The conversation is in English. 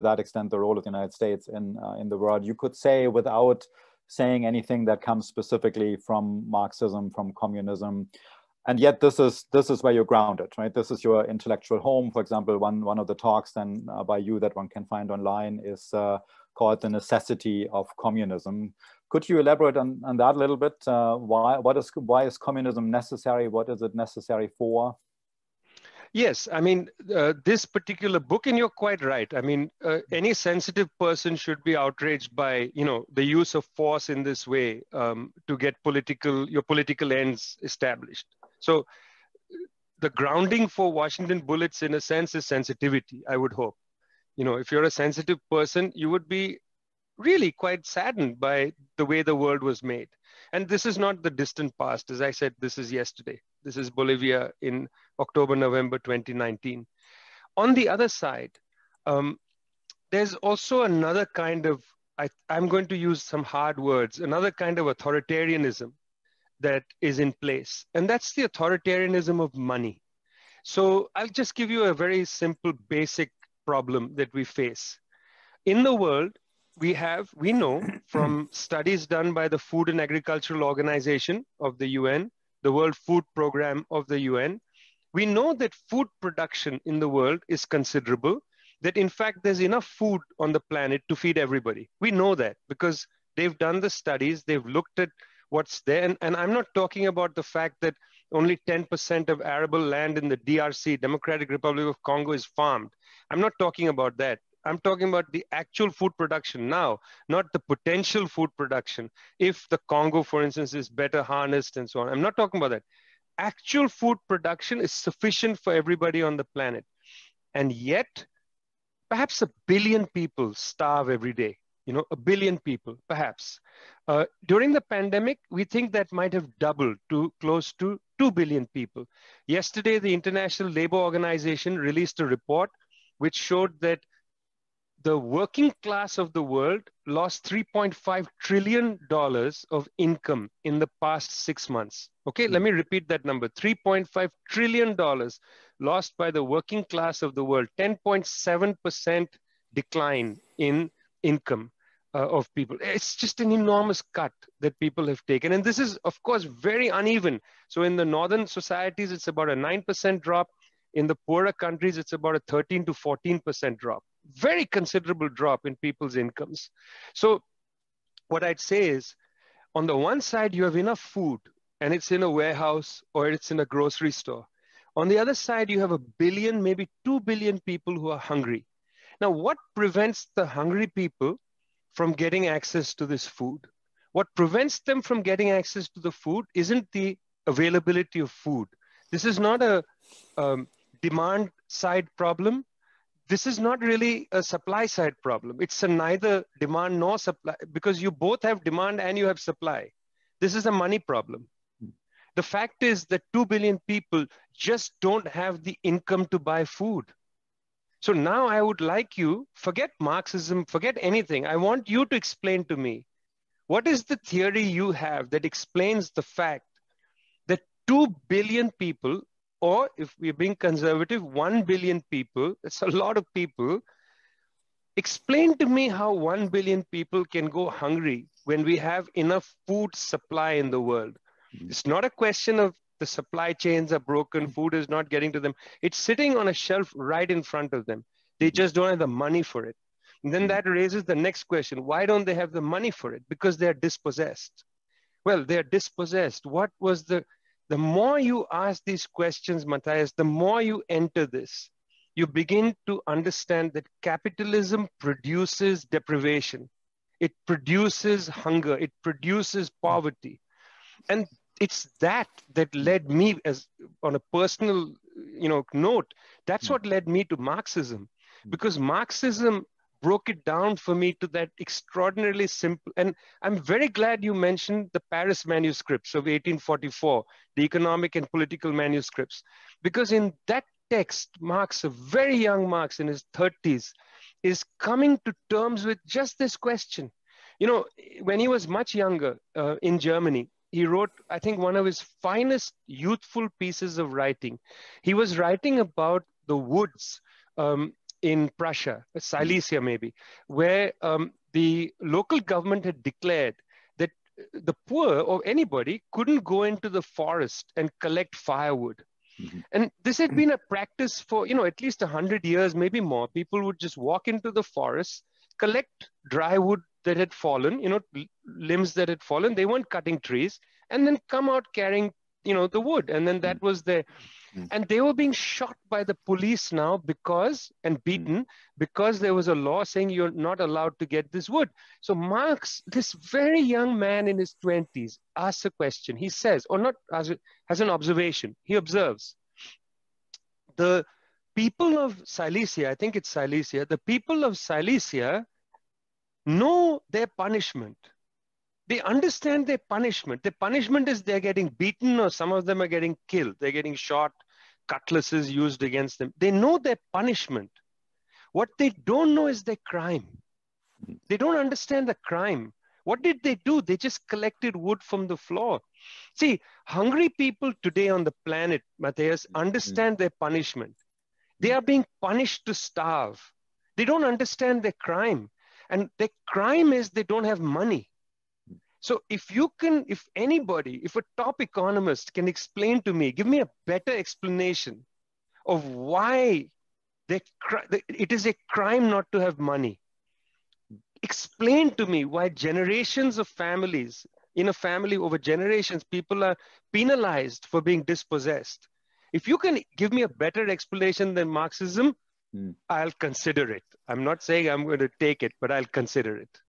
that extent the role of the United States in uh, in the world. You could say without saying anything that comes specifically from Marxism, from communism, and yet this is this is where you're grounded, right? This is your intellectual home. For example, one one of the talks then uh, by you that one can find online is uh, called "The Necessity of Communism." Could you elaborate on, on that a little bit? Uh, why what is why is communism necessary? What is it necessary for? Yes, I mean, uh, this particular book, and you're quite right. I mean, uh, any sensitive person should be outraged by, you know, the use of force in this way um, to get political, your political ends established. So the grounding for Washington bullets, in a sense, is sensitivity, I would hope. You know, if you're a sensitive person, you would be really quite saddened by the way the world was made. And this is not the distant past. As I said, this is yesterday. This is Bolivia in October, November 2019. On the other side, um, there's also another kind of, I, I'm going to use some hard words, another kind of authoritarianism that is in place. And that's the authoritarianism of money. So I'll just give you a very simple, basic problem that we face. In the world, we have, we know from studies done by the Food and Agricultural Organization of the UN, the World Food Program of the UN, we know that food production in the world is considerable, that in fact there's enough food on the planet to feed everybody. We know that because they've done the studies, they've looked at what's there. And, and I'm not talking about the fact that only 10% of arable land in the DRC, Democratic Republic of Congo, is farmed. I'm not talking about that. I'm talking about the actual food production now, not the potential food production. If the Congo, for instance, is better harnessed and so on. I'm not talking about that. Actual food production is sufficient for everybody on the planet. And yet, perhaps a billion people starve every day. You know, a billion people, perhaps. Uh, during the pandemic, we think that might have doubled to close to 2 billion people. Yesterday, the International Labor Organization released a report which showed that the working class of the world lost $3.5 trillion of income in the past six months. Okay, mm-hmm. let me repeat that number $3.5 trillion lost by the working class of the world, 10.7% decline in income. Uh, of people. It's just an enormous cut that people have taken. And this is, of course, very uneven. So in the northern societies, it's about a 9% drop. In the poorer countries, it's about a 13 to 14% drop very considerable drop in people's incomes. So what I'd say is, on the one side, you have enough food and it's in a warehouse or it's in a grocery store. On the other side, you have a billion, maybe 2 billion people who are hungry. Now, what prevents the hungry people from getting access to this food? What prevents them from getting access to the food isn't the availability of food. This is not a um, demand side problem this is not really a supply side problem. It's neither demand nor supply because you both have demand and you have supply. This is a money problem. The fact is that 2 billion people just don't have the income to buy food. So now I would like you, forget Marxism, forget anything. I want you to explain to me what is the theory you have that explains the fact that 2 billion people or if we're being conservative, 1 billion people, that's a lot of people. Explain to me how 1 billion people can go hungry when we have enough food supply in the world. Mm-hmm. It's not a question of the supply chains are broken, mm-hmm. food is not getting to them. It's sitting on a shelf right in front of them. They mm-hmm. just don't have the money for it. And then mm-hmm. that raises the next question why don't they have the money for it? Because they're dispossessed. Well, they're dispossessed. What was the the more you ask these questions, Matthias, the more you enter this, you begin to understand that capitalism produces deprivation. It produces hunger. It produces poverty. And it's that that led me as on a personal you know note that's hmm. what led me to marxism because marxism broke it down for me to that extraordinarily simple. And I'm very glad you mentioned the Paris manuscripts of 1844, the economic and political manuscripts, because in that text, Marx, a very young Marx in his 30s, is coming to terms with just this question. You know, when he was much younger uh, in Germany, he wrote, I think, one of his finest youthful pieces of writing. He was writing about the woods um, in Prussia, Silesia maybe, where um, the local government had declared that the poor or anybody couldn't go into the forest and collect firewood. Mm-hmm. And this had been a practice for, you know, at least 100 years, maybe more. People would just walk into the forest, collect dry wood that had fallen, you know, limbs that had fallen. They weren't cutting trees, and then come out carrying, you know, the wood. And then that mm-hmm. was the Mm. And they were being shot by the police now because, and mm. beaten, because there was a law saying you're not allowed to get this wood. So Marx, this very young man in his 20s, asks a question. He says, or not as an observation, he observes the people of Silesia, I think it's Silesia, the people of Silesia know their punishment they understand their punishment. The punishment is they're getting beaten, or some of them are getting killed. They're getting shot, cutlasses used against them. They know their punishment. What they don't know is their crime. They don't understand the crime. What did they do? They just collected wood from the floor. See, hungry people today on the planet, Matthias, mm-hmm. understand their punishment. They are being punished to starve. They don't understand their crime. And their crime is they don't have money. So if you can, if anybody, if a top economist can explain to me, give me a better explanation of why they, it is a crime not to have money. Explain to me why generations of families, in a family over generations, people are penalized for being dispossessed. If you can give me a better explanation than Marxism, mm. I'll consider it. I'm not saying I'm going to take it, but I'll consider it.